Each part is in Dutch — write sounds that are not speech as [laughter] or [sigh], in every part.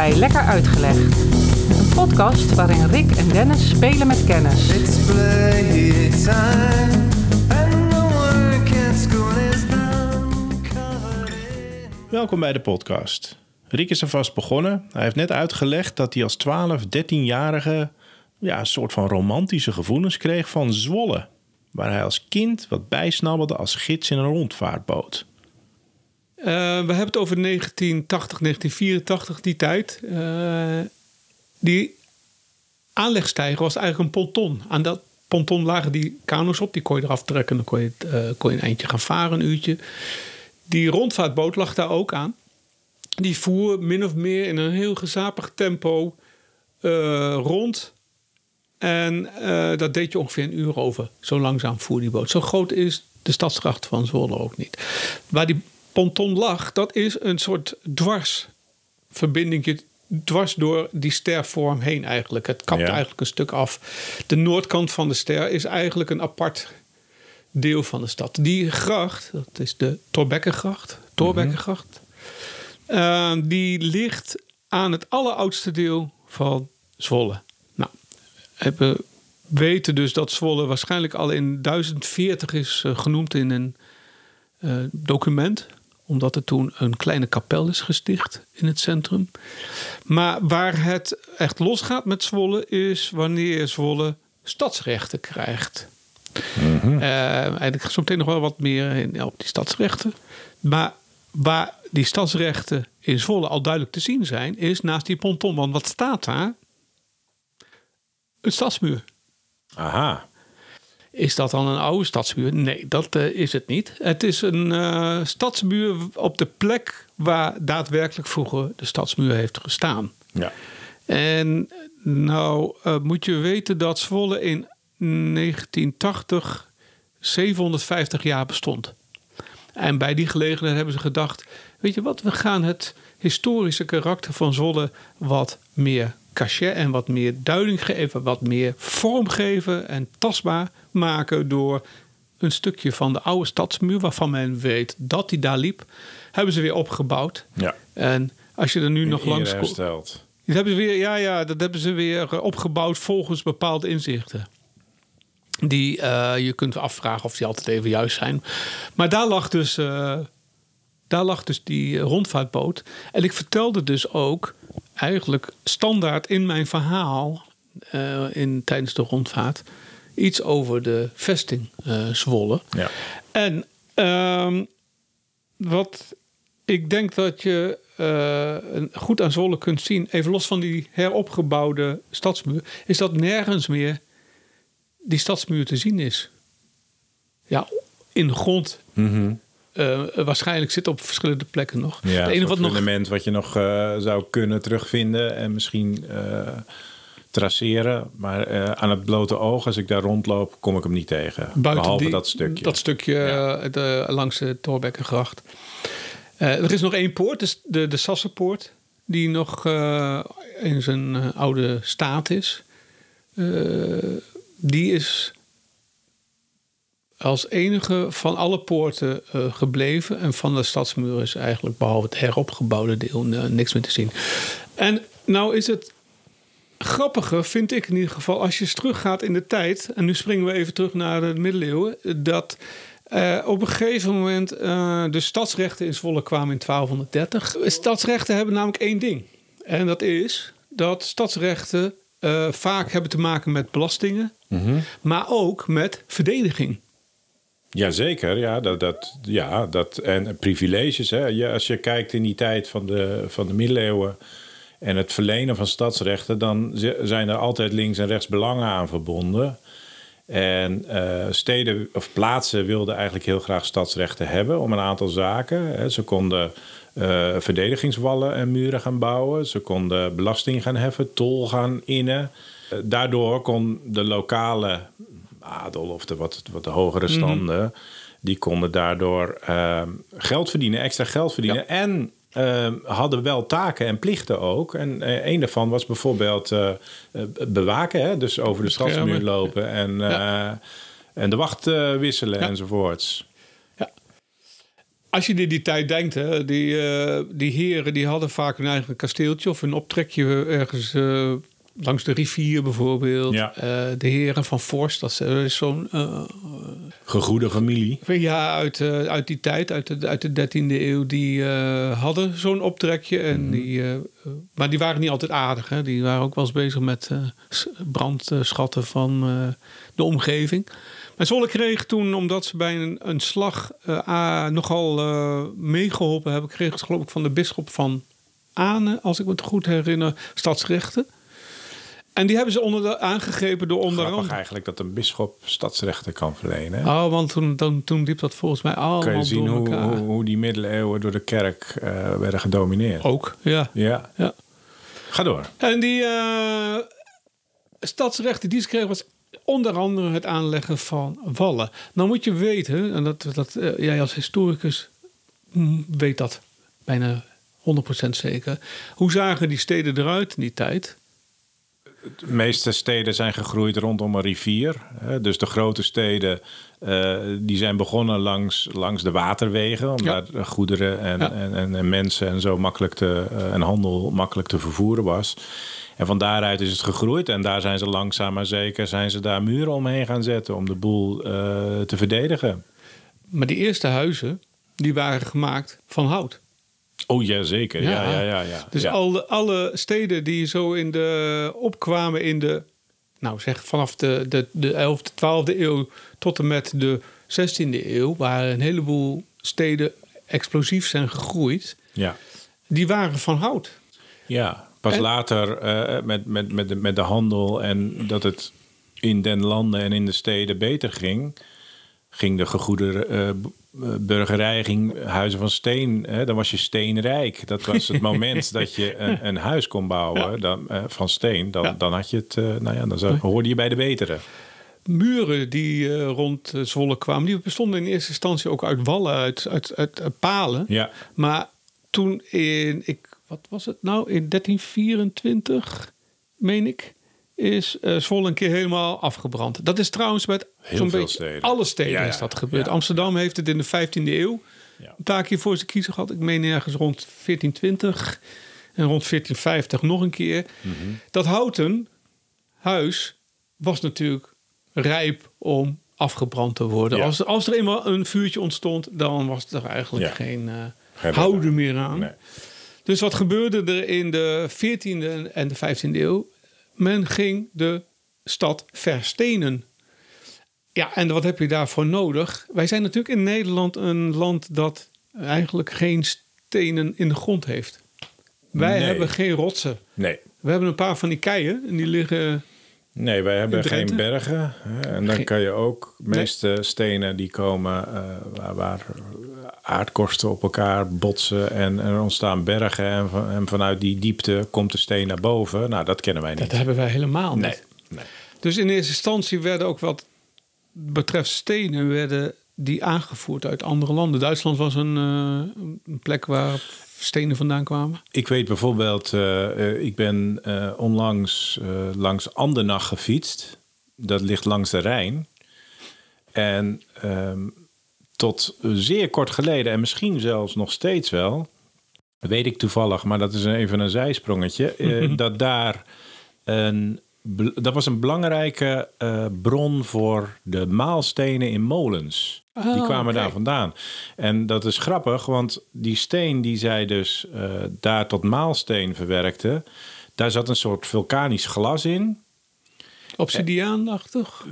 bij Lekker Uitgelegd. Een podcast waarin Rick en Dennis spelen met kennis. Welkom bij de podcast. Rick is er vast begonnen. Hij heeft net uitgelegd dat hij als 12, 13-jarige ja, een soort van romantische gevoelens kreeg van Zwolle. Waar hij als kind wat bijsnabbelde als gids in een rondvaartboot. Eh, we hebben het over 1980, 1984, die tijd. Eh, die aanlegstijger was eigenlijk een ponton. Aan dat ponton lagen die kano's op. Die kon je eraf trekken. Dan kon je, het, eh, kon je een eindje gaan varen, een uurtje. Die rondvaartboot lag daar ook aan. Die voer min of meer in een heel gezapig tempo rond. En dat deed je ongeveer een uur over. Zo langzaam voer die boot. Zo groot is de stadsgracht van Zwolle ook niet. Waar die ponton lag, dat is een soort dwarsverbinding dwars door die stervorm heen eigenlijk. Het kapt Ja. eigenlijk een stuk af. De noordkant van de ster is eigenlijk een apart deel van de stad. Die gracht, dat is de Torbekkengracht, Torbekkengracht, eh, die ligt aan het alleroudste deel van Zwolle. Nou, we weten dus dat Zwolle waarschijnlijk al in 1040 is eh, genoemd in een eh, document omdat er toen een kleine kapel is gesticht in het centrum. Maar waar het echt losgaat met Zwolle is wanneer Zwolle stadsrechten krijgt. En ik ga zo meteen nog wel wat meer in, op die stadsrechten. Maar waar die stadsrechten in Zwolle al duidelijk te zien zijn, is naast die ponton. Want wat staat daar? Een stadsmuur. Aha. Is dat dan een oude stadsmuur? Nee, dat eh, is het niet. Het is een eh, stadsmuur op de plek waar daadwerkelijk vroeger de stadsmuur heeft gestaan. Ja. En nou eh, moet je weten dat Zwolle in 1980 750 jaar bestond. En bij die gelegenheid hebben ze gedacht: weet je wat, we gaan het historische karakter van Zwolle wat meer cachet en wat meer duiding geven, wat meer vorm geven en tastbaar maken door een stukje van de oude stadsmuur, waarvan men weet dat die daar liep, hebben ze weer opgebouwd. Ja. En als je er nu nog langs komt. Dat hebben ze weer, ja, ja, dat hebben ze weer eh, opgebouwd volgens bepaalde inzichten. Die eh, je kunt afvragen of die altijd even juist zijn. Maar daar lag dus, eh, daar lag dus die rondvaartboot. En ik vertelde dus ook eigenlijk standaard in mijn verhaal in, tijdens de rondvaart iets over de vesting eh, Zwolle. Ja. En ehm, wat ik denk dat je eh, goed aan Zwolle kunt zien, even los van die heropgebouwde stadsmuur, is dat nergens meer die stadsmuur te zien is. Ja, in de grond. eh, waarschijnlijk zit op verschillende plekken nog. Ja, het enige wat nog fundament wat je nog zou kunnen terugvinden en misschien traceren. Maar eh, aan het blote oog, als ik daar rondloop, kom ik hem niet tegen. Behalve die- dat stukje. Dat stukje Ja. eh, de, langs de Torbekkengracht. Eh, er is nog één poort, dus de, de Sassenpoort, die nog in zijn oude staat is. Die is als enige van alle poorten gebleven. En van de stadsmuur is eigenlijk, behalve het heropgebouwde deel, niks meer te zien. En nou is het grappige vind ik in ieder geval, als je teruggaat in de tijd, en nu springen we even terug naar de middeleeuwen, dat eh, op een gegeven moment eh, de stadsrechten in Zwolle kwamen in 1230. Stadsrechten hebben namelijk één ding. En dat is dat stadsrechten eh, vaak hebben te maken met belastingen, maar ook met verdediging. Jazeker, ja, dat, dat, ja dat, en privileges. Hè. Ja, als je kijkt in die tijd van de, van de middeleeuwen en het verlenen van stadsrechten, dan zi- zijn er altijd links en rechts belangen aan verbonden. En eh, steden of plaatsen wilden eigenlijk heel graag stadsrechten hebben om een aantal zaken. Ze konden eh, verdedigingswallen en muren gaan bouwen. Ze konden belasting gaan heffen, tol gaan innen. Eh, daardoor kon de lokale adel of de wat, wat de hogere standen... die konden daardoor geld verdienen, extra geld verdienen... en eh, hadden wel taken en plichten ook. En eh, een daarvan was bijvoorbeeld eh, eh, bewaken. Hè? Dus over de stadsmuur lopen en, en de wacht wisselen Ja. enzovoorts. als je in die tijd denkt, hè, die, die heren die hadden vaak een eigen kasteeltje of een optrekje ergens langs de rivier bijvoorbeeld. Ja. De heren van Forst, dat is zo'n Gegoede familie. ja, uit, eh, uit die tijd, uit de, uit de 13e eeuw, die eh, hadden zo'n optrekje. En die, eh, maar die waren niet altijd aardig. Hè? Die waren ook wel eens bezig met brandschatten van de omgeving. Maar Zwolle kreeg toen, omdat ze bij een, een slag nogal eh, meegeholpen hebben, kregen ze geloof ik van de bisschop van Ane, als ik me het goed herinner, stadsrechten. En die hebben ze onder de, aangegrepen door onder Grappig andere... eigenlijk dat een bisschop stadsrechten kan verlenen. Oh, want toen, dan, toen liep dat volgens mij allemaal kan je zien door hoe, hoe, hoe die middeleeuwen door de kerk eh, werden gedomineerd. Ook, ja. Ja, ja. ga door. En die eh, stadsrechten die ze kregen was onder andere het aanleggen van wallen. Nou moet je weten, en dat, dat eh, jij als historicus weet dat bijna 100% zeker. Hoe zagen die steden eruit in die tijd? De meeste steden zijn gegroeid rondom een rivier. Dus de grote steden eh, die zijn begonnen langs, langs de waterwegen. Om Ja. daar goederen en, Ja. en, en, en mensen en zo makkelijk te, eh, en handel makkelijk te vervoeren was. En van daaruit is het gegroeid. En daar zijn ze langzaam maar zeker zijn ze daar muren omheen gaan zetten om de boel eh, te verdedigen. Maar die eerste huizen, die waren gemaakt van hout. Oh ja, zeker. Ja, ja, ja. ja, Dus ja. alle, alle steden die zo in de, opkwamen in de, nou zeg vanaf de, de, de 11e, 12e eeuw tot en met de 16e eeuw, waar een heleboel steden explosief zijn gegroeid, ja. die waren van hout. Ja, pas En- later eh, met, met, met, de, met de handel en dat het in den landen en in de steden beter ging, ging de gegoede b- eh, burgerij, ging huizen van steen, hè, dan was je steenrijk. Dat was het moment [laughs] dat je een, een huis kon bouwen dan, eh, van steen. Dan, Ja. dan had je het, eh, nou ja, dan zou- hoorde je bij de betere. Muren die eh, rond eh, Zwolle kwamen, die bestonden in eerste instantie ook uit wallen, uit, uit, uit, uit palen. Ja, Maar toen in, ik, wat was het nou, in 1324, meen ik, is eh Zwolle een keer helemaal afgebrand. Dat is trouwens met zo'n beetje steden. alle steden Ja, ja, is dat gebeurd. ja. Amsterdam heeft het in de 15e eeuw een paar keer voor zijn kiezer gehad. Ik meen ergens rond 1420 en rond 1450 nog een keer. Mhm. Dat houten huis was natuurlijk rijp om afgebrand te worden. Als, als er eenmaal een vuurtje ontstond, dan was er eigenlijk geen Geen houden meer aan. nee. Dus wat gebeurde er in de 14e en de 15e eeuw? Men ging de stad verstenen. Ja, en wat heb je daarvoor nodig? Wij zijn natuurlijk in Nederland een land dat eigenlijk geen stenen in de grond heeft. Wij Nee. hebben geen rotsen. nee. We hebben een paar van die keien en die liggen. Nee, wij hebben geen bergen. Hè? En dan kan je ook, de meeste stenen die komen eh, waar, waar aardkorsten op elkaar botsen en er ontstaan bergen. En, van- en vanuit die diepte komt de steen naar boven. Nou, dat kennen wij niet. Dat hebben wij helemaal niet. nee, nee. Dus in eerste instantie werden ook wat betreft stenen werden die aangevoerd uit andere landen. Duitsland was een, eh, een plek waar stenen vandaan kwamen. Ik weet bijvoorbeeld, eh, eh, ik ben eh, onlangs langs Andernach gefietst. Dat ligt langs de Rijn. En ehm, tot zeer kort geleden, en misschien zelfs nog steeds wel, weet ik toevallig, maar dat is een- even een zijsprongetje, [laughs] dat daar een, dat was een belangrijke bron voor de maalstenen in molens. Die Oh, kwamen daar vandaan. En dat is grappig, want die steen die zij dus eh, daar tot maalsteen verwerkte, daar zat een soort vulkanisch glas in. Obsidiaanachtig.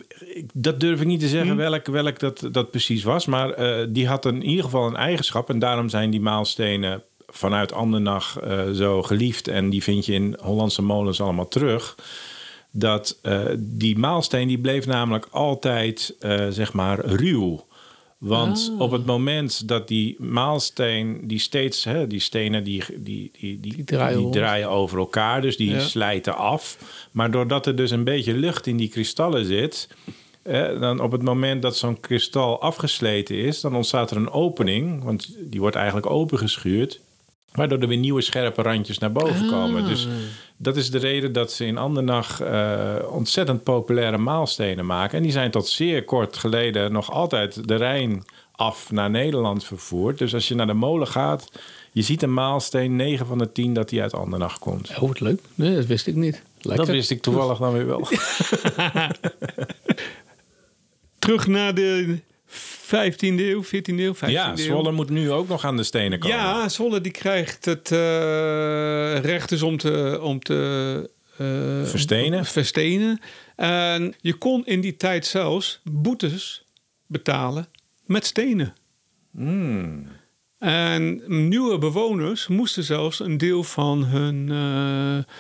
Dat durf ik niet te zeggen welk, welk dat, dat precies was. Maar eh, die had in ieder geval een eigenschap. En daarom zijn die maalstenen vanuit Andernach eh, zo geliefd. En die vind je in Hollandse molens allemaal terug. Dat die maalsteen die bleef namelijk altijd zeg maar ruw. Want Ah. op het moment dat die maalsteen, die steeds, hè, die stenen die, die, die, die, Die draaien die rond. draaien over elkaar, dus die Ja. slijten af. Maar doordat er dus een beetje lucht in die kristallen zit, eh, dan op het moment dat zo'n kristal afgesleten is, dan ontstaat er een opening, want die wordt eigenlijk opengeschuurd. Waardoor er weer nieuwe scherpe randjes naar boven Ah. komen. Dus dat is de reden dat ze in Andernach eh, ontzettend populaire maalstenen maken. En die zijn tot zeer kort geleden nog altijd de Rijn af naar Nederland vervoerd. Dus als je naar de molen gaat, je ziet een maalsteen 9 van de 10 dat die uit Andernach komt. Oh, wat leuk. Nee, dat wist ik niet. Lekker. Dat wist ik toevallig dan weer wel. [laughs] Terug naar de 15e eeuw, 14e eeuw, 15e Ja, eeuw. Zwolle moet nu ook nog aan de stenen komen. Ja, Zwolle die krijgt het eh, recht dus om te, om te eh, Verstenen. verstenen. En je kon in die tijd zelfs boetes betalen met stenen. Hmm. En nieuwe bewoners moesten zelfs een deel van hun eh,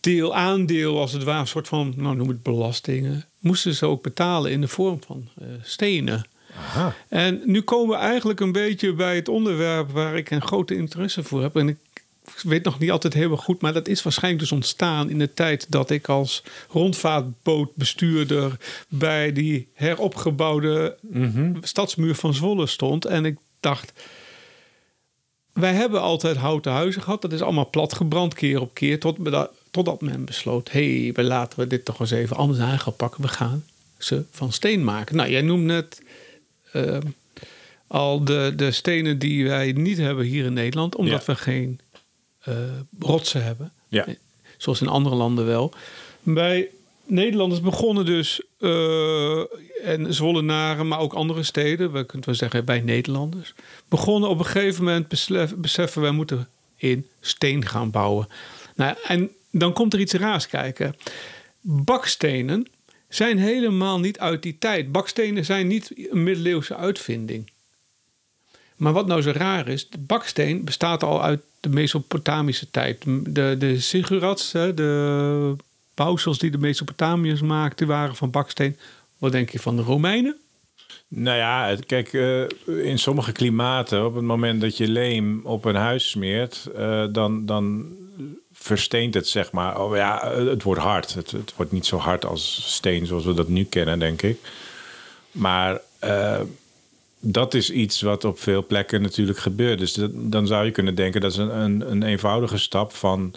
deel, aandeel, als het ware, een soort van, nou noem het belastingen, moesten ze ook betalen in de vorm van eh, stenen. Aha. En nu komen we eigenlijk een beetje bij het onderwerp waar ik een grote interesse voor heb. En ik weet nog niet altijd heel goed, maar dat is waarschijnlijk dus ontstaan in de tijd dat ik als rondvaartbootbestuurder bij die heropgebouwde stadsmuur van Zwolle stond. En ik dacht, wij hebben altijd houten huizen gehad. Dat is allemaal platgebrand keer op keer. Tot, totdat men besloot, hé, hey, we laten we dit toch eens even anders aan gaan pakken. We gaan ze van steen maken. Nou, jij noemt net eh, al de, de stenen die wij niet hebben hier in Nederland. Omdat Ja. we geen eh, rotsen hebben. Ja. Zoals in andere landen wel. Bij Nederlanders begonnen dus, eh, en Zwollenaren, maar ook andere steden, we kunnen wel zeggen bij Nederlanders, begonnen op een gegeven moment beslef- beseffen wij moeten in steen gaan bouwen. Nou, en dan komt er iets raars kijken. Bakstenen zijn helemaal niet uit die tijd. Bakstenen zijn niet een middeleeuwse uitvinding. Maar wat nou zo raar is, de baksteen bestaat al uit de Mesopotamische tijd. De, de de bouwsels die de Mesopotamiërs maakten, waren van baksteen. Wat denk je van de Romeinen? Nou ja, kijk, eh, in sommige klimaten, op het moment dat je leem op een huis smeert, eh, dan, dan versteent het, zeg maar. Oh ja, het wordt hard. Het, het wordt niet zo hard als steen zoals we dat nu kennen, denk ik. Maar eh, dat is iets wat op veel plekken natuurlijk gebeurt. Dus dan zou je kunnen denken dat is een, een, een eenvoudige stap van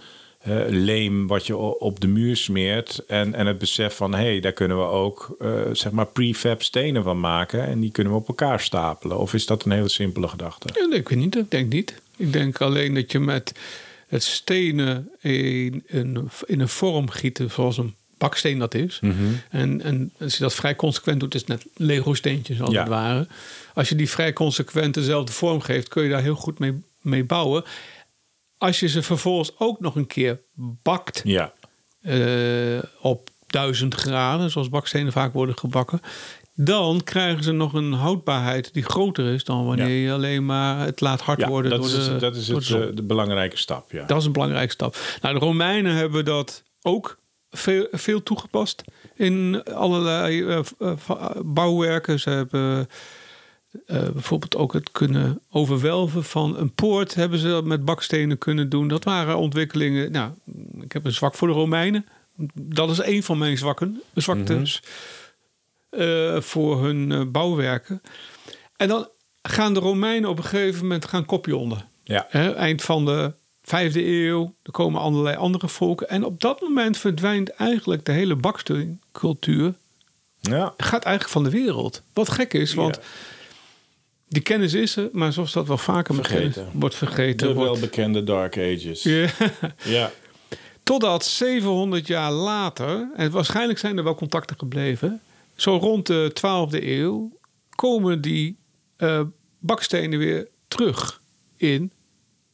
eh, leem wat je op de muur smeert. En, en het besef van hé, hey, daar kunnen we ook eh, zeg maar prefab stenen van maken. En die kunnen we op elkaar stapelen. Of is dat een hele simpele gedachte? Ja, ik weet niet, ik denk niet. Ik denk alleen dat je met het stenen in, een in een vorm gieten zoals een baksteen dat is. Mhm. en, en als je dat vrij consequent doet, is het net Lego steentjes als Ja. het ware. Als je die vrij consequent dezelfde vorm geeft, kun je daar heel goed mee, mee bouwen. Als je ze vervolgens ook nog een keer bakt Ja, eh, op 1000 graden, zoals bakstenen vaak worden gebakken. Dan krijgen ze nog een houdbaarheid die groter is dan wanneer Ja. je alleen maar het laat hard ja worden dat, door is, de, het, dat is het, de eh, de belangrijke stap. Ja. Dat is een belangrijke stap. Nou, de Romeinen hebben dat ook veel, veel toegepast in allerlei eh, bouwwerken. Ze hebben eh, bijvoorbeeld ook het kunnen overwelven van een poort hebben ze met bakstenen kunnen doen. Dat waren ontwikkelingen. Nou, ik heb een zwak voor de Romeinen. Dat is een van mijn zwakken, zwaktes eh, voor hun eh, bouwwerken. En dan gaan de Romeinen op een gegeven moment gaan kopje onder. Ja. Eind van de vijfde eeuw. Er komen allerlei andere volken. En op dat moment verdwijnt eigenlijk de hele baksteencultuur. ja. Gaat eigenlijk van de wereld. Wat gek is, want Ja. Die kennis is er. Maar zoals dat wel vaker Vergeten. wordt vergeten. De wordt- welbekende Dark Ages. Ja. [laughs] Ja. Totdat 700 jaar later, en waarschijnlijk zijn er wel contacten gebleven, zo rond de 12e eeuw, komen die eh, bakstenen weer terug in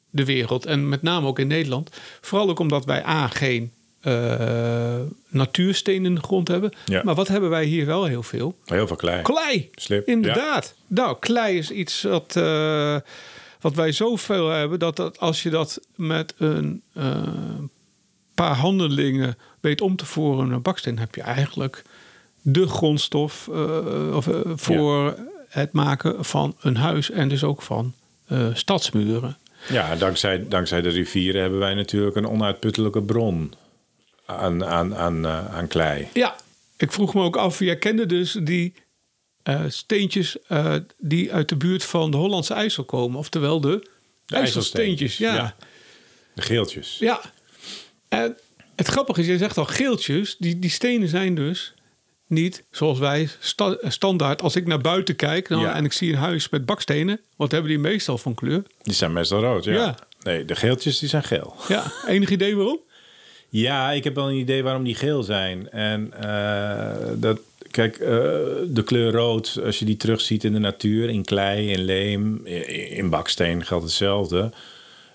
de wereld. En met name ook in Nederland. Vooral ook omdat wij A, geen eh natuurstenen in de grond hebben. Ja. Maar wat hebben wij hier wel heel veel? Heel veel klei. Klei. Slip, Inderdaad. Nou, klei is iets wat, eh, wat wij zoveel hebben dat, dat als je dat met een eh, paar handelingen weet om te voeren naar baksteen, heb je eigenlijk de grondstof of, voor het maken van een huis en dus ook van stadsmuren. Ja, dankzij, dankzij de rivieren hebben wij natuurlijk een onuitputtelijke bron aan, aan, aan, eh, aan klei. Ja, ik vroeg me ook af, jij kende dus die eh, steentjes eh, die uit de buurt van de Hollandse IJssel komen, oftewel de, De IJsselsteentjes. Ja. Ja. De geeltjes. Ja. En het grappige is, je zegt al geeltjes, die, die stenen zijn dus niet zoals wij sta- standaard. Als ik naar buiten kijk dan, Ja. en ik zie een huis met bakstenen, wat hebben die meestal van kleur? Die zijn meestal rood, ja. Ja. Nee, de geeltjes die zijn geel. Ja, enig idee waarom? Ja, ik heb wel een idee waarom die geel zijn. En eh, dat, kijk, eh, de kleur rood, als je die terugziet in de natuur, in klei, in leem, in, baksteen geldt hetzelfde.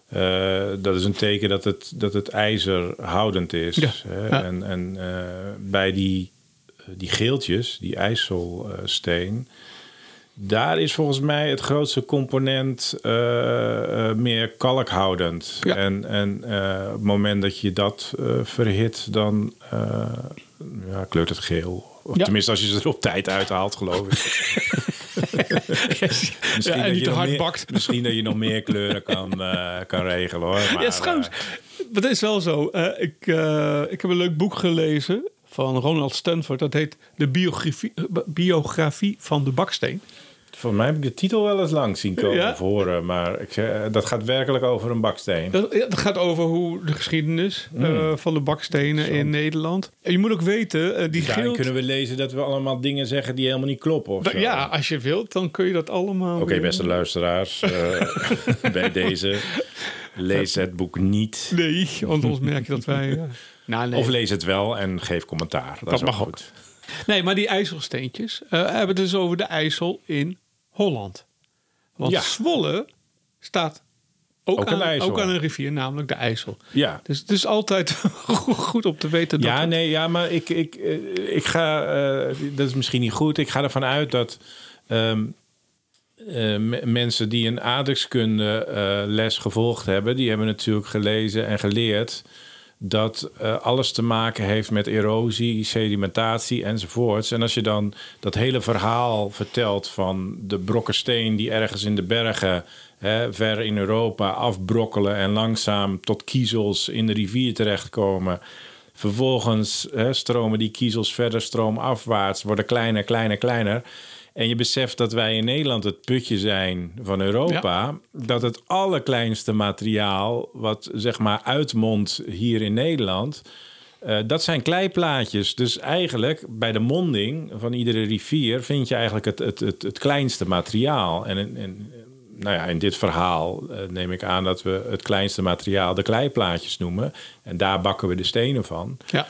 Eh, dat is een teken dat het, dat het ijzerhoudend is. Ja, hè. ja. En, en bij die, die geeltjes, die ijzelsteen, daar is volgens mij het grootste component eh, eh, meer kalkhoudend. Ja. En, en eh, op het moment dat je dat verhit, dan ja, kleurt het geel. Of Ja. tenminste, als je ze er op tijd uithaalt, geloof ik. [laughs] misschien, Ja, en niet je te hard meer, bakt. misschien dat je nog meer kleuren kan, kan regelen hoor. Maar, ja, trouwens, dat is wel zo. Ik, ik heb een leuk boek gelezen van Ronald Stanford. Dat heet De biografie, eh, biografie van de baksteen. volgens mij heb ik de titel wel eens lang zien komen Ja? of horen. Maar ik, eh, dat gaat werkelijk over een baksteen. Dat, gaat over hoe de geschiedenis Hmm. eh, van de bakstenen in Nederland. En je moet ook weten, die Daarin kunnen we lezen dat we allemaal dingen zeggen die helemaal niet kloppen. Of zo. Ja, als je wilt, dan kun je dat allemaal. Oké, beste luisteraars. [laughs] bij deze. Lees het boek niet. Nee, want anders merk je dat wij. Nou, nee. Of lees het wel en geef commentaar. Dat, Dat is mag goed. nee, maar die IJsselsteentjes eh, hebben het dus over de IJssel in Holland. Want Ja. Zwolle staat ook, Ook aan, een ook aan een rivier, namelijk de IJssel. Ja. Dus het is altijd [laughs] goed om te weten dat. Ja, nee, ja, maar ik, ik, eh, ik ga, eh, dat is misschien niet goed. Ik ga ervan uit dat ehm, eh, me- mensen die een aardrijkskunde les gevolgd hebben, die hebben natuurlijk gelezen en geleerd dat eh, alles te maken heeft met erosie, sedimentatie enzovoorts. En als je dan dat hele verhaal vertelt van de brokken steen die ergens in de bergen, hè, ver in Europa, afbrokkelen en langzaam tot kiezels in de rivier terechtkomen. Vervolgens hè, stromen die kiezels verder stroomafwaarts, worden kleiner, kleiner, kleiner. En je beseft dat wij in Nederland het putje zijn van Europa. Dat het allerkleinste materiaal wat zeg maar uitmondt hier in Nederland... eh, dat zijn kleiplaatjes. Dus eigenlijk bij de monding van iedere rivier... vind je eigenlijk het, het, het, het kleinste materiaal. En, en, nou ja, in dit verhaal eh, neem ik aan dat we het kleinste materiaal... de kleiplaatjes noemen. En daar bakken we de stenen van. Ja.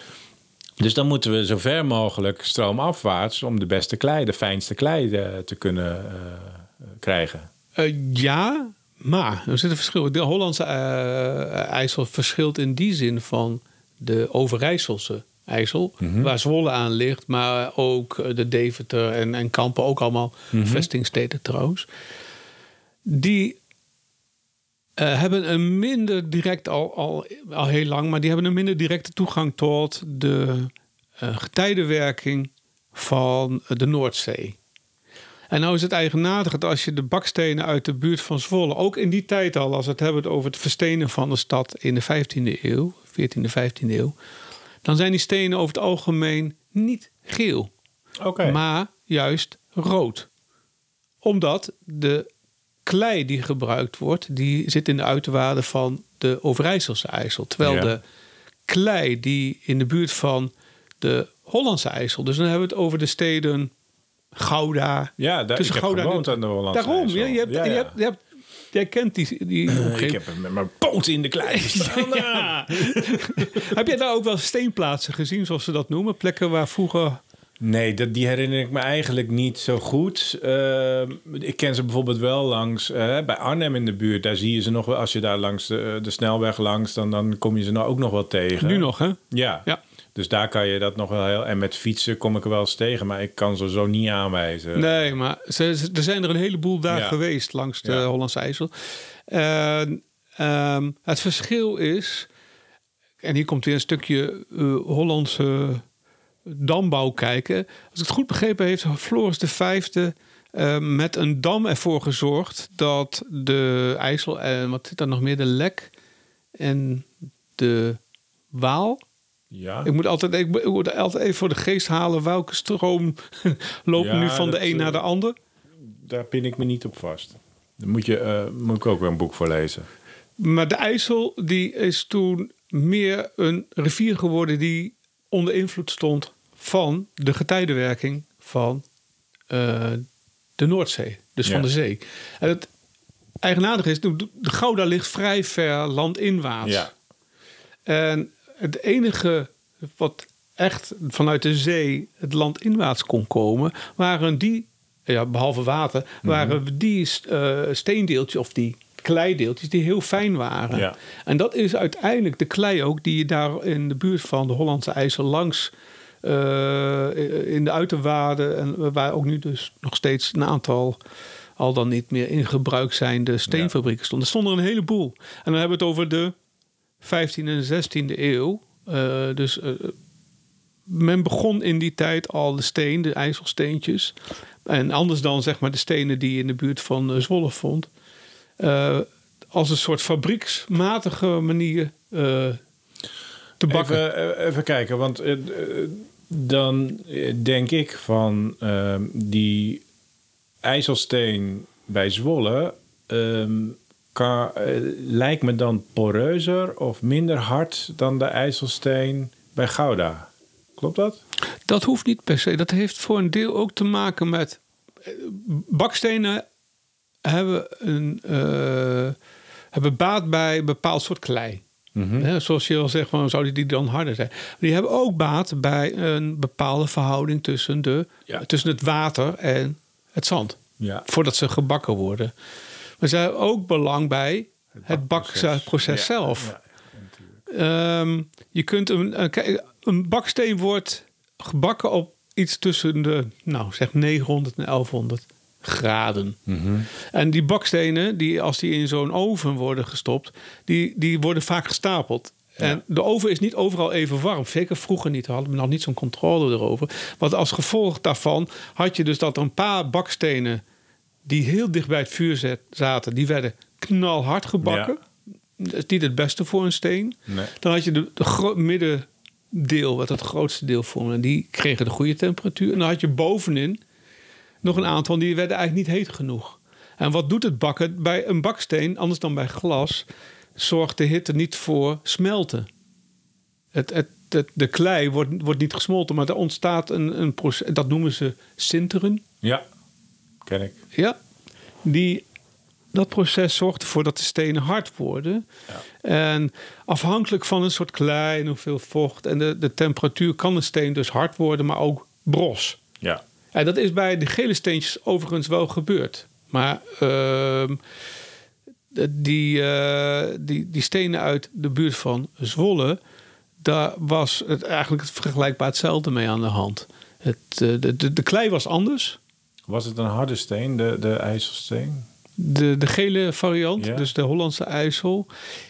Dus dan moeten we zo ver mogelijk stroomafwaarts om de beste klei, de fijnste klei eh, te kunnen eh, krijgen. Eh, ja, maar er zit een verschil. De Hollandse IJssel verschilt in die zin van de Overijsselse IJssel, waar Zwolle aan ligt, maar ook de Deventer en, en Kampen, ook allemaal vestingsteden trouwens. Die eh, hebben een minder direct, al, al, al heel lang, maar die hebben een minder directe toegang tot de eh, getijdenwerking van de Noordzee. En nou is het eigenaardig dat als je de bakstenen uit de buurt van Zwolle, ook in die tijd al, als we het hebben over het verstenen van de stad in de 15e eeuw, 14e, 15e eeuw, dan zijn die stenen over het algemeen niet geel, maar juist rood. Omdat de klei die gebruikt wordt, die zit in de uiterwaarden van de Overijsselse IJssel. Terwijl Ja. de klei die in de buurt van de Hollandse IJssel, dus dan hebben we het over de steden Gouda, Ja, daar, ik heb Gouda en- gewoond aan de Hollandse Daarom, IJssel. ja, je hebt, Ja, Je hebt, je hebt, jij kent die, die Ik heb hem met mijn poot in de klei. [laughs] Ja. [laughs] Heb jij daar ook wel steenplaatsen gezien, zoals ze dat noemen? Plekken waar vroeger... Nee, dat, die herinner ik me eigenlijk niet zo goed. Ehm, ik ken ze bijvoorbeeld wel langs eh, bij Arnhem in de buurt. Daar zie je ze nog wel. Als je daar langs de, de snelweg langs, dan, dan kom je ze nou ook nog wel tegen. Nu nog, hè? Ja. Ja. Dus daar kan je dat nog wel heel. En met fietsen kom ik er wel eens tegen, maar ik kan ze zo niet aanwijzen. Nee, maar ze, ze- er zijn er een heleboel daar Ja. geweest langs de Ja. Hollandse IJssel. En, ehm, het verschil is... En hier komt weer een stukje eh, Hollandse dambouw kijken. Als ik het goed begrepen heeft Floris V eh, met een dam ervoor gezorgd... dat de IJssel en wat zit daar nog meer? De Lek en de Waal... Ja. Ik moet altijd, ik moet- ik moet altijd even voor de geest halen welke stroom [laughs] loopt Ja, nu van de een eh, naar de ander. Daar pin ik me niet op vast. Daar moet, je, eh, moet ik ook weer een boek voor lezen. Maar de IJssel die is toen meer een rivier geworden die onder invloed stond van de getijdenwerking van eh, de Noordzee, dus Ja. van de zee. En het eigenaardige is, de, de Gouda ligt vrij ver landinwaarts. Ja. En het enige wat echt vanuit de zee het land inwaarts kon komen, waren die, ja, behalve water, Mhm. waren die eh, steendeeltjes of die kleideeltjes die heel fijn waren. Ja. En dat is uiteindelijk de klei ook die je daar in de buurt van de Hollandse IJssel langs eh, in de uiterwaarden en waar ook nu dus nog steeds een aantal al dan niet meer in gebruik zijnde steenfabrieken stonden. Er stonden er een heleboel. En dan hebben we het over de 15e en 16e eeuw. Eh, dus eh, men begon in die tijd al de steen, de ijzelsteentjes. En anders dan zeg maar de stenen die je in de buurt van Zwolle vond. als een soort fabrieksmatige manier te bakken. Even, eh, even kijken, want eh, eh, dan denk ik van ehm, die ijzelsteen bij Zwolle. ehm, kan, lijkt me dan poreuzer of minder hard dan de ijzelsteen bij Gouda. Klopt dat? Dat hoeft niet per se. Dat heeft voor een deel ook te maken met. Bakstenen hebben, een, hebben baat bij een bepaald soort klei. Hè, zoals je al zegt, van, zouden die dan harder zijn? Die hebben ook baat bij een bepaalde verhouding tussen, de, Ja. tussen het water en het zand. Ja. Voordat ze gebakken worden. Maar ze hebben ook belang bij het, bakproces Ja. zelf. Ja, Ehm, je kunt een, kijk, een baksteen wordt gebakken op iets tussen de, nou zeg 900 en 1100 graden. En die bakstenen, die, als die in zo'n oven worden gestopt, die, die worden vaak gestapeld. En de oven is niet overal even warm. Zeker vroeger niet. We hadden nog niet zo'n controle erover. Want als gevolg daarvan had je dus dat er een paar bakstenen die heel dicht bij het vuur zaten, die werden knalhard gebakken. Dat is niet het beste voor een steen. Nee. Dan had je de, middendeel, wat het grootste deel vormde. En die kregen de goede temperatuur. En dan had je bovenin nog een aantal, die werden eigenlijk niet heet genoeg. En wat doet het bakken? Bij een baksteen, anders dan bij glas, zorgt de hitte niet voor smelten. Het, het, het- de klei wordt, wordt niet gesmolten, maar er ontstaat een, een proces, dat noemen ze sinteren. Ja, ken ik. Ja, die, dat proces zorgt ervoor dat de stenen hard worden. En afhankelijk van een soort klei en hoeveel vocht en de, de temperatuur kan een steen dus hard worden, maar ook bros. Ja. En dat is bij de gele steentjes overigens wel gebeurd. Maar ehm, die, eh, die, die stenen uit de buurt van Zwolle, daar was het eigenlijk het vergelijkbaar hetzelfde mee aan de hand. Het, eh, de, de, de klei was anders. Was het een harde steen, de, de ijzelsteen? De, de gele variant, Ja. dus de Hollandse IJssel.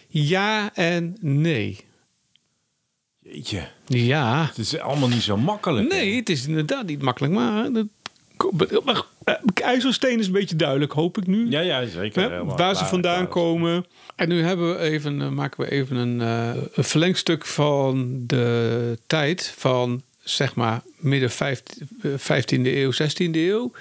Ja en nee. Jeetje, Ja. het is allemaal niet zo makkelijk. Nee, het is inderdaad niet makkelijk. Maar, dat, maar eh, IJsselsteen is een beetje duidelijk, hoop ik nu. Ja, ja, zeker. Hè, waar ze vandaan klaar. komen. En nu hebben we even, eh, maken we even een, eh, een verlengstuk van de tijd van zeg maar midden 15, eh, 15e eeuw, 16e eeuw.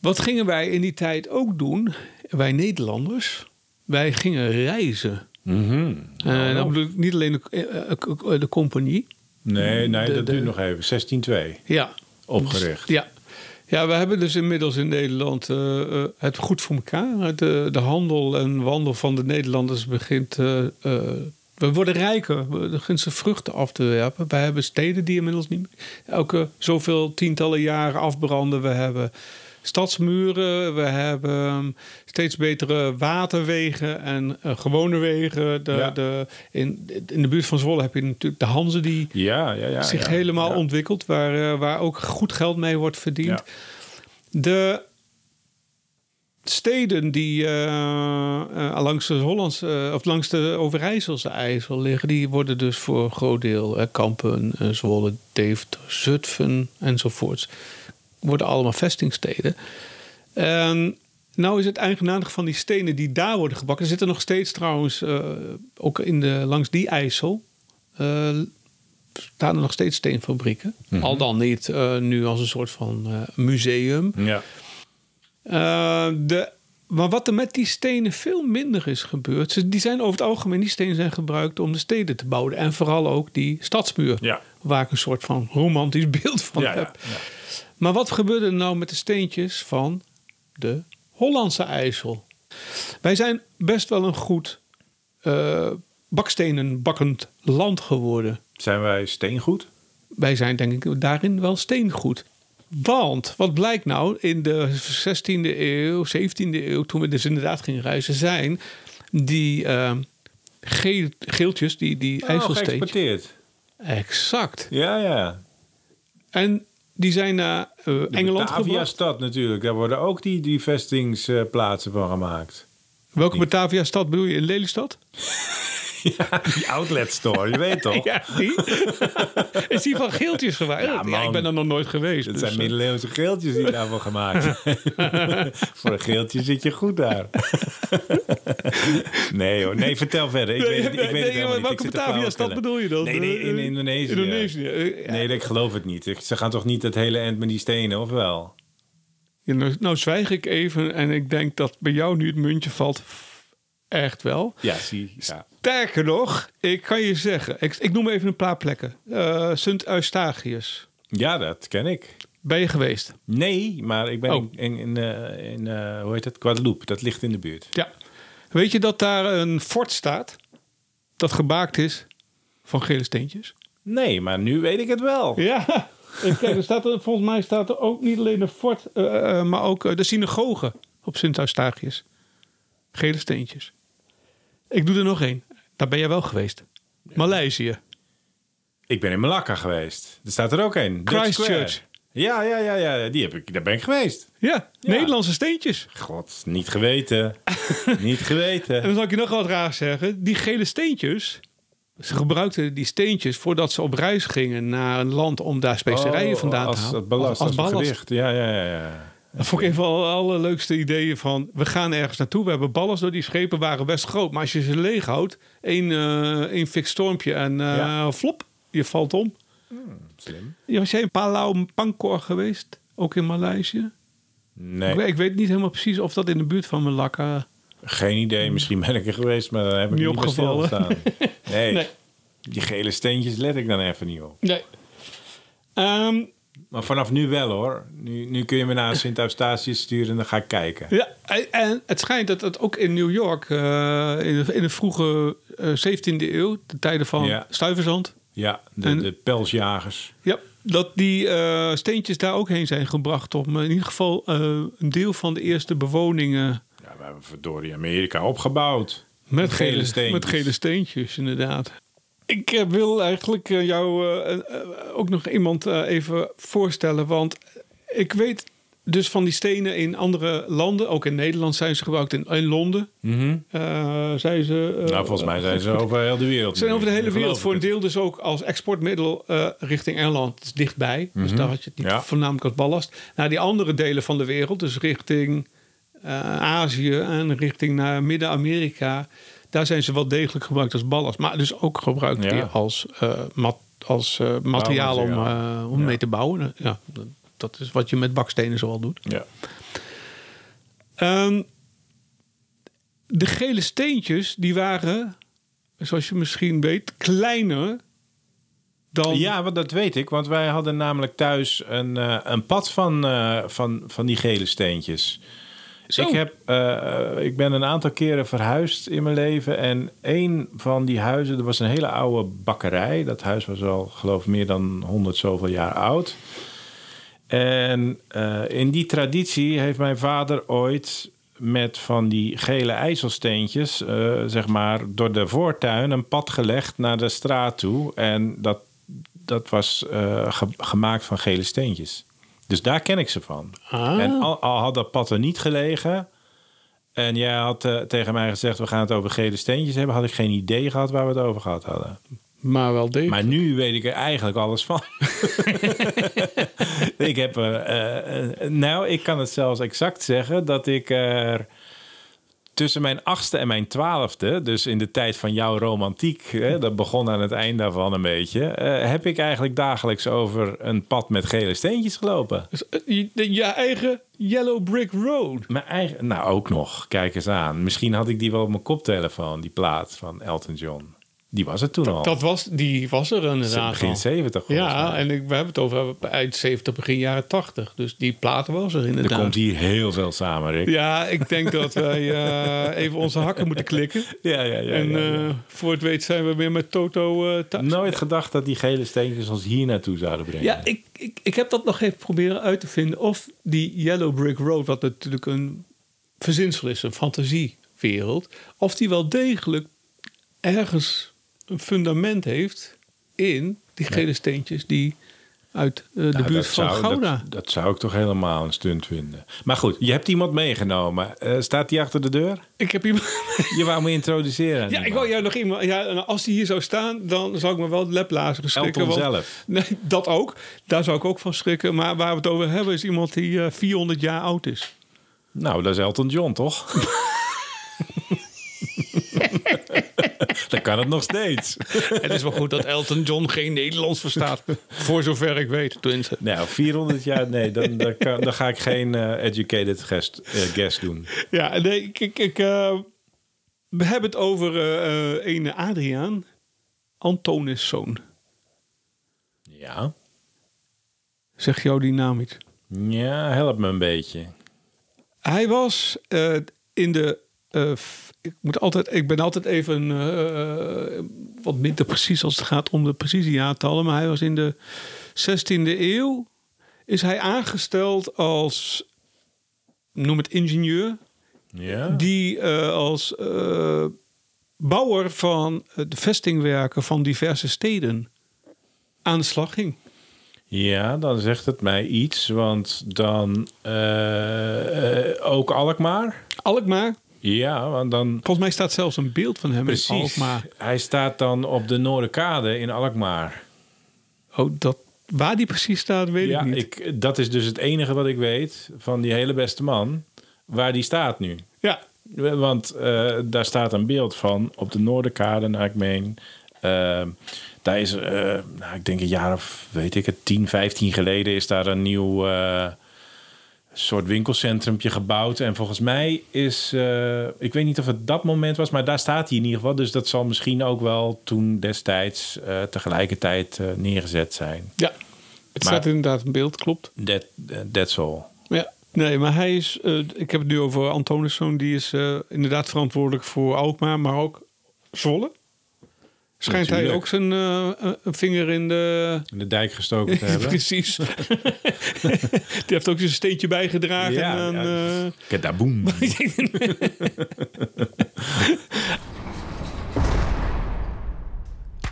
Wat gingen wij in die tijd ook doen? Wij Nederlanders, wij gingen reizen. En dan bedoel ik niet alleen de, eh, eh, de compagnie. Nee, nee, De- dat de- duurt nog even. 16-2 Ja. opgericht. Ja. Ja, we hebben dus inmiddels in Nederland het goed voor elkaar. De, de handel en wandel van de Nederlanders begint. we worden rijker. We beginnen ze vruchten af te werpen. We hebben steden die inmiddels niet meer elke zoveel tientallen jaren afbranden. We hebben stadsmuren. We hebben steeds betere waterwegen en eh, gewone wegen. De, Ja. de, in, in de buurt van Zwolle heb je natuurlijk de Hanze die Ja, ja, ja. zich helemaal ontwikkelt, waar, eh, waar ook goed geld mee wordt verdiend. De steden die eh, langs de Hollandse of langs de Overijsselse IJssel liggen, die worden dus voor een groot deel Kampen, Zwolle, Deventer, Zutphen enzovoorts, worden allemaal vestingsteden. En nou is het eigenaardig van die stenen die daar worden gebakken. Er zitten nog steeds trouwens eh, ook in de, langs die IJssel eh, staan er nog steeds steenfabrieken. Al dan niet eh, nu als een soort van museum. Ja. De maar wat er met die stenen veel minder is gebeurd. ze- Die zijn over het algemeen, die stenen zijn gebruikt om de steden te bouwen. En vooral ook die stadsmuur. Ja. Waar ik een soort van romantisch [laughs] beeld van Ja, ja, heb. Maar wat gebeurde er nou met de steentjes van de Hollandse IJssel? Wij zijn best wel een goed eh, bakstenen bakkend land geworden. Zijn wij steengoed? Wij zijn denk ik daarin wel steengoed. Want wat blijkt nou in de 16e eeuw, 17e eeuw, toen we dus inderdaad gingen reizen, zijn die geel, geeltjes, die, die Oh, geëxporteerd. Exact. Ja, ja. En die zijn naar De Engeland gebracht. Batavia-stad natuurlijk. Daar worden ook die, die vestingsplaatsen van gemaakt. Welke Batavia-stad bedoel je? In Lelystad? [laughs] Ja, die outlet store, je weet toch? [laughs] Ja, die? Is die van geeltjes gemaakt? Ja, Ja, man. ik ben er nog nooit geweest. Dat dus, zijn eh, middeleeuwse geeltjes die daarvoor gemaakt zijn. [laughs] Voor een geeltje zit je goed daar. [laughs] nee hoor, nee, vertel verder. Ik weet het, ik weet het helemaal niet. Welke Batavia-stad bedoel je dan? Nee, nee, in Eh, Indonesië. Indonesië. eh, ja. Nee, ik geloof het niet. Ze gaan toch niet het hele eind met die stenen, of wel? Ja, nou, nou zwijg ik even en ik denk dat bij jou nu het muntje valt. Echt wel. Ja, zie ja. Sterker nog, ik kan je zeggen, ik, ik noem even een paar plekken. Eh Sint Eustachius. ja, dat ken ik. Ben je geweest? Nee, maar ik ben Oh. in, in, eh, in eh, hoe heet het? Guadeloupe. Dat ligt in de buurt. Ja. Weet je dat daar een fort staat dat gemaakt is van gele steentjes? Nee, maar nu weet ik het wel. Ja. [laughs] Kijk, er staat er, volgens mij staat er ook niet alleen een fort, eh, eh, maar ook eh, de synagoge op Sint Eustachius. Gele steentjes. Ik doe er nog één. Daar ben jij wel geweest. Maleisië. Ik ben in Malakka geweest. Er staat er ook een. Christchurch. Ja, ja, ja, ja. Die heb ik, daar ben ik geweest. Ja, Nederlandse steentjes. God, niet geweten. [laughs] niet En geweten. dan zal ik je nog wat raar zeggen. Die gele steentjes. Ze gebruikten die steentjes voordat ze op reis gingen naar een land om daar specerijen Oh, vandaan als, te halen. Als ballast, als, ballast. gewicht. Ja, ja, ja. ja. Dat vond ik een van de allerleukste ideeën van... we gaan ergens naartoe, we hebben ballast door die schepen waren best groot. Maar als je ze leeg houdt, één, eh één fik stormpje en eh, Ja. flop, je valt om. Slim. Ja, Was jij in Palau Pangkor geweest? Ook in Maleisië? Nee, Ik, weet- ik weet niet helemaal precies of dat in de buurt van Malakka... geen idee. Misschien ben ik er geweest, maar daar heb ik Niet niet, opgevallen. [laughs] Nee, Nee. die gele steentjes let ik dan even niet op. Nee. Ehm, Maar vanaf nu wel hoor. Nu, nu kun je me naar Sint Eustatius sturen en dan ga ik kijken. Ja, en- het schijnt dat het ook in New York eh, in, de, in de vroege eh, 17e eeuw, de tijden van Ja. stuiverzand, Ja, de, En- de pelsjagers. ja, dat die eh, steentjes daar ook heen zijn gebracht om in ieder geval eh, een deel van de eerste bewoningen Ja, we hebben verdorie Amerika opgebouwd. met gele gele, steentjes. met gele steentjes, inderdaad. Ik eh, wil eigenlijk eh, jou eh, ook nog iemand even voorstellen, want ik weet dus van die stenen in andere landen, ook in Nederland zijn ze gebruikt, in, in Londen eh, zijn ze. nou, volgens mij zijn ze [laughs] over heel de wereld. Ze zijn over de hele wereld voor een deel dus ook als exportmiddel richting Engeland. Is dichtbij, dus daar had je het niet Ja. voornamelijk als ballast. Naar die andere delen van de wereld, dus richting Azië en richting naar Midden-Amerika. Daar zijn ze wel degelijk gebruikt als ballast. Maar dus ook gebruikt Ja. die als, eh, mat, als eh, materiaal om, eh, om Ja. mee te bouwen. Ja, dat- is wat je met bakstenen zoal doet. Ja. Ehm, de gele steentjes, die waren, zoals je misschien weet, kleiner dan... ja, want dat weet ik. Want wij hadden namelijk thuis een, een pad van, van, van die gele steentjes. Ik, heb, eh, ik ben een aantal keren verhuisd in mijn leven. En een van die huizen, er was een hele oude bakkerij. Dat huis was al, geloof meer dan honderd zoveel jaar oud. En eh, in die traditie heeft mijn vader ooit met van die gele ijzelsteentjes, eh, zeg maar, door de voortuin een pad gelegd naar de straat toe. En dat, dat was ge- gemaakt van gele steentjes. Dus daar ken ik ze van. Ah. En al, al had dat pad er niet gelegen. En jij had eh, tegen mij gezegd: we gaan het over gele steentjes hebben. Had ik geen idee gehad waar we het over gehad hadden. Maar wel degelijk. Maar nu weet ik er eigenlijk alles van. [laughs] ik heb er. eh, eh, nou, ik kan het zelfs exact zeggen dat ik er tussen mijn achtste en mijn twaalfde, dus in de tijd van jouw romantiek, hè, dat begon aan het eind daarvan een beetje, eh, heb ik eigenlijk dagelijks over een pad met gele steentjes gelopen. Dus, eh, je, je eigen Yellow Brick Road. Mijn eigen, nou ook nog, kijk eens aan. Misschien had ik die wel op mijn koptelefoon, die plaat van Elton John. Die was het toen al. Dat was, die was er inderdaad begin al. 70 volgens Ja, mij. en ik, we hebben het over eind 70, begin jaren 80. Dus die plaat was er Er inderdaad. komt hier heel veel samen, Rick. Ja, ik denk dat wij eh, even onze hakken moeten klikken. [laughs] ja, ja. ja, en ja, ja. eh, voor het weet zijn we weer met Toto eh thuis. Nooit gedacht dat die gele steentjes ons hier naartoe zouden brengen. Ja, ik, ik, ik heb dat nog even proberen uit te vinden. Of die Yellow Brick Road, wat natuurlijk een verzinsel is, een fantasiewereld. Of die wel degelijk ergens een fundament heeft in die gele steentjes die uit eh, de Nou, buurt van zou, Gouda. Dat, dat zou ik toch helemaal een stunt vinden. Maar goed, je hebt iemand meegenomen. Eh, staat die achter de deur? Ik heb iemand. [laughs] Je wou me introduceren. Ja, ik wou jou nog iemand. Ja, en als die hier zou staan, dan zou ik me wel leplazen schrikken. Elton want- zelf. [laughs] Nee, dat ook. Daar zou ik ook van schrikken. Maar waar we het over hebben is iemand die eh, 400 jaar oud is. Nou, dat is Elton John, toch? [laughs] [laughs] Dan kan het nog steeds. Het is wel goed dat Elton John geen Nederlands verstaat. Voor zover ik weet. Tenminste. Nou, 400 jaar, nee, dan, dan, kan- dan ga ik geen eh, educated guest, eh, guest doen. Ja, nee, ik, ik, ik, eh, we hebben het over een Adriaan Antonis zoon. Ja. Zeg jou die naam iets? Ja, help me een beetje. Hij was in de. Eh, ik, moet altijd, ik ben altijd even eh, wat minder precies als het gaat om de precieze jaartallen. Maar hij was in de 16e eeuw. Is hij aangesteld als. Noem het ingenieur. Ja? Die eh, als eh, bouwer van eh, de vestingwerken van diverse steden aan de slag ging. Ja, dan zegt het mij iets, want dan eh, eh, ook Alkmaar. Alkmaar. Ja, want dan Volgens mij staat zelfs een beeld van hem in. Alkmaar. Hij staat dan op de Noorderkade in Alkmaar. Oh, dat, waar die precies staat, weet ja, ik niet. ik, dat is dus het enige wat ik weet van die hele beste man, waar die staat nu. Ja, Want eh, daar staat een beeld van op de Noorderkade, naar ik meen. Eh, daar is, eh, nou, ik denk een jaar of weet ik het, 10, 15 geleden is daar een nieuw eh, soort winkelcentrumpje gebouwd. En volgens mij is, eh, ik weet niet of het dat moment was, maar daar staat hij in ieder geval. Dus dat zal misschien ook wel toen destijds eh, tegelijkertijd eh, neergezet zijn. ja. Het Maar- staat inderdaad een beeld, klopt. That, that's all. Ja. Nee, maar hij is, ik heb het nu over Antoniszoon, die is inderdaad verantwoordelijk voor Alkmaar, maar ook Zwolle. Schijnt hij Natuurlijk. ook zijn eh, een vinger in de... In de dijk gestoken te [laughs] hebben. Precies. [laughs] die heeft ook zijn steentje bijgedragen. Ja, aan, ja. eh, Kadaboom. [laughs]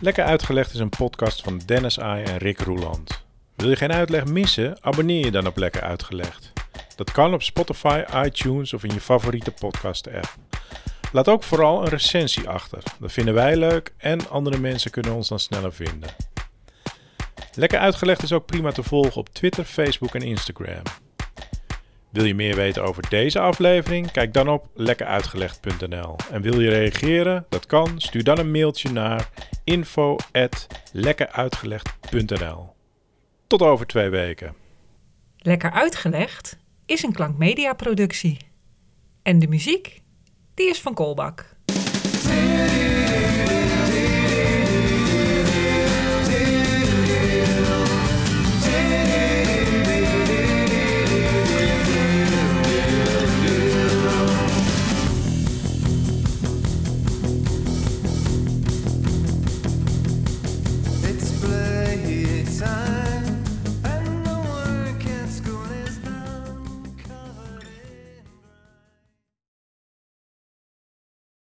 Lekker uitgelegd is een podcast van Dennis Ai en Rick Roeland. Wil je geen uitleg missen? Abonneer je dan op Lekker Uitgelegd. Dat kan op Spotify, iTunes of in je favoriete podcast app. Laat ook vooral een recensie achter. Dat vinden wij leuk en andere mensen kunnen ons dan sneller vinden. Lekker Uitgelegd is ook prima te volgen op Twitter, Facebook en Instagram. Wil je meer weten over deze aflevering? Kijk dan op lekkeruitgelegd.nl. En wil je reageren? Dat kan. Stuur dan een mailtje naar info@lekkeruitgelegd.nl. Tot over twee weken. Lekker uitgelegd is een klankmedia productie. En de muziek, die is van Kolbak.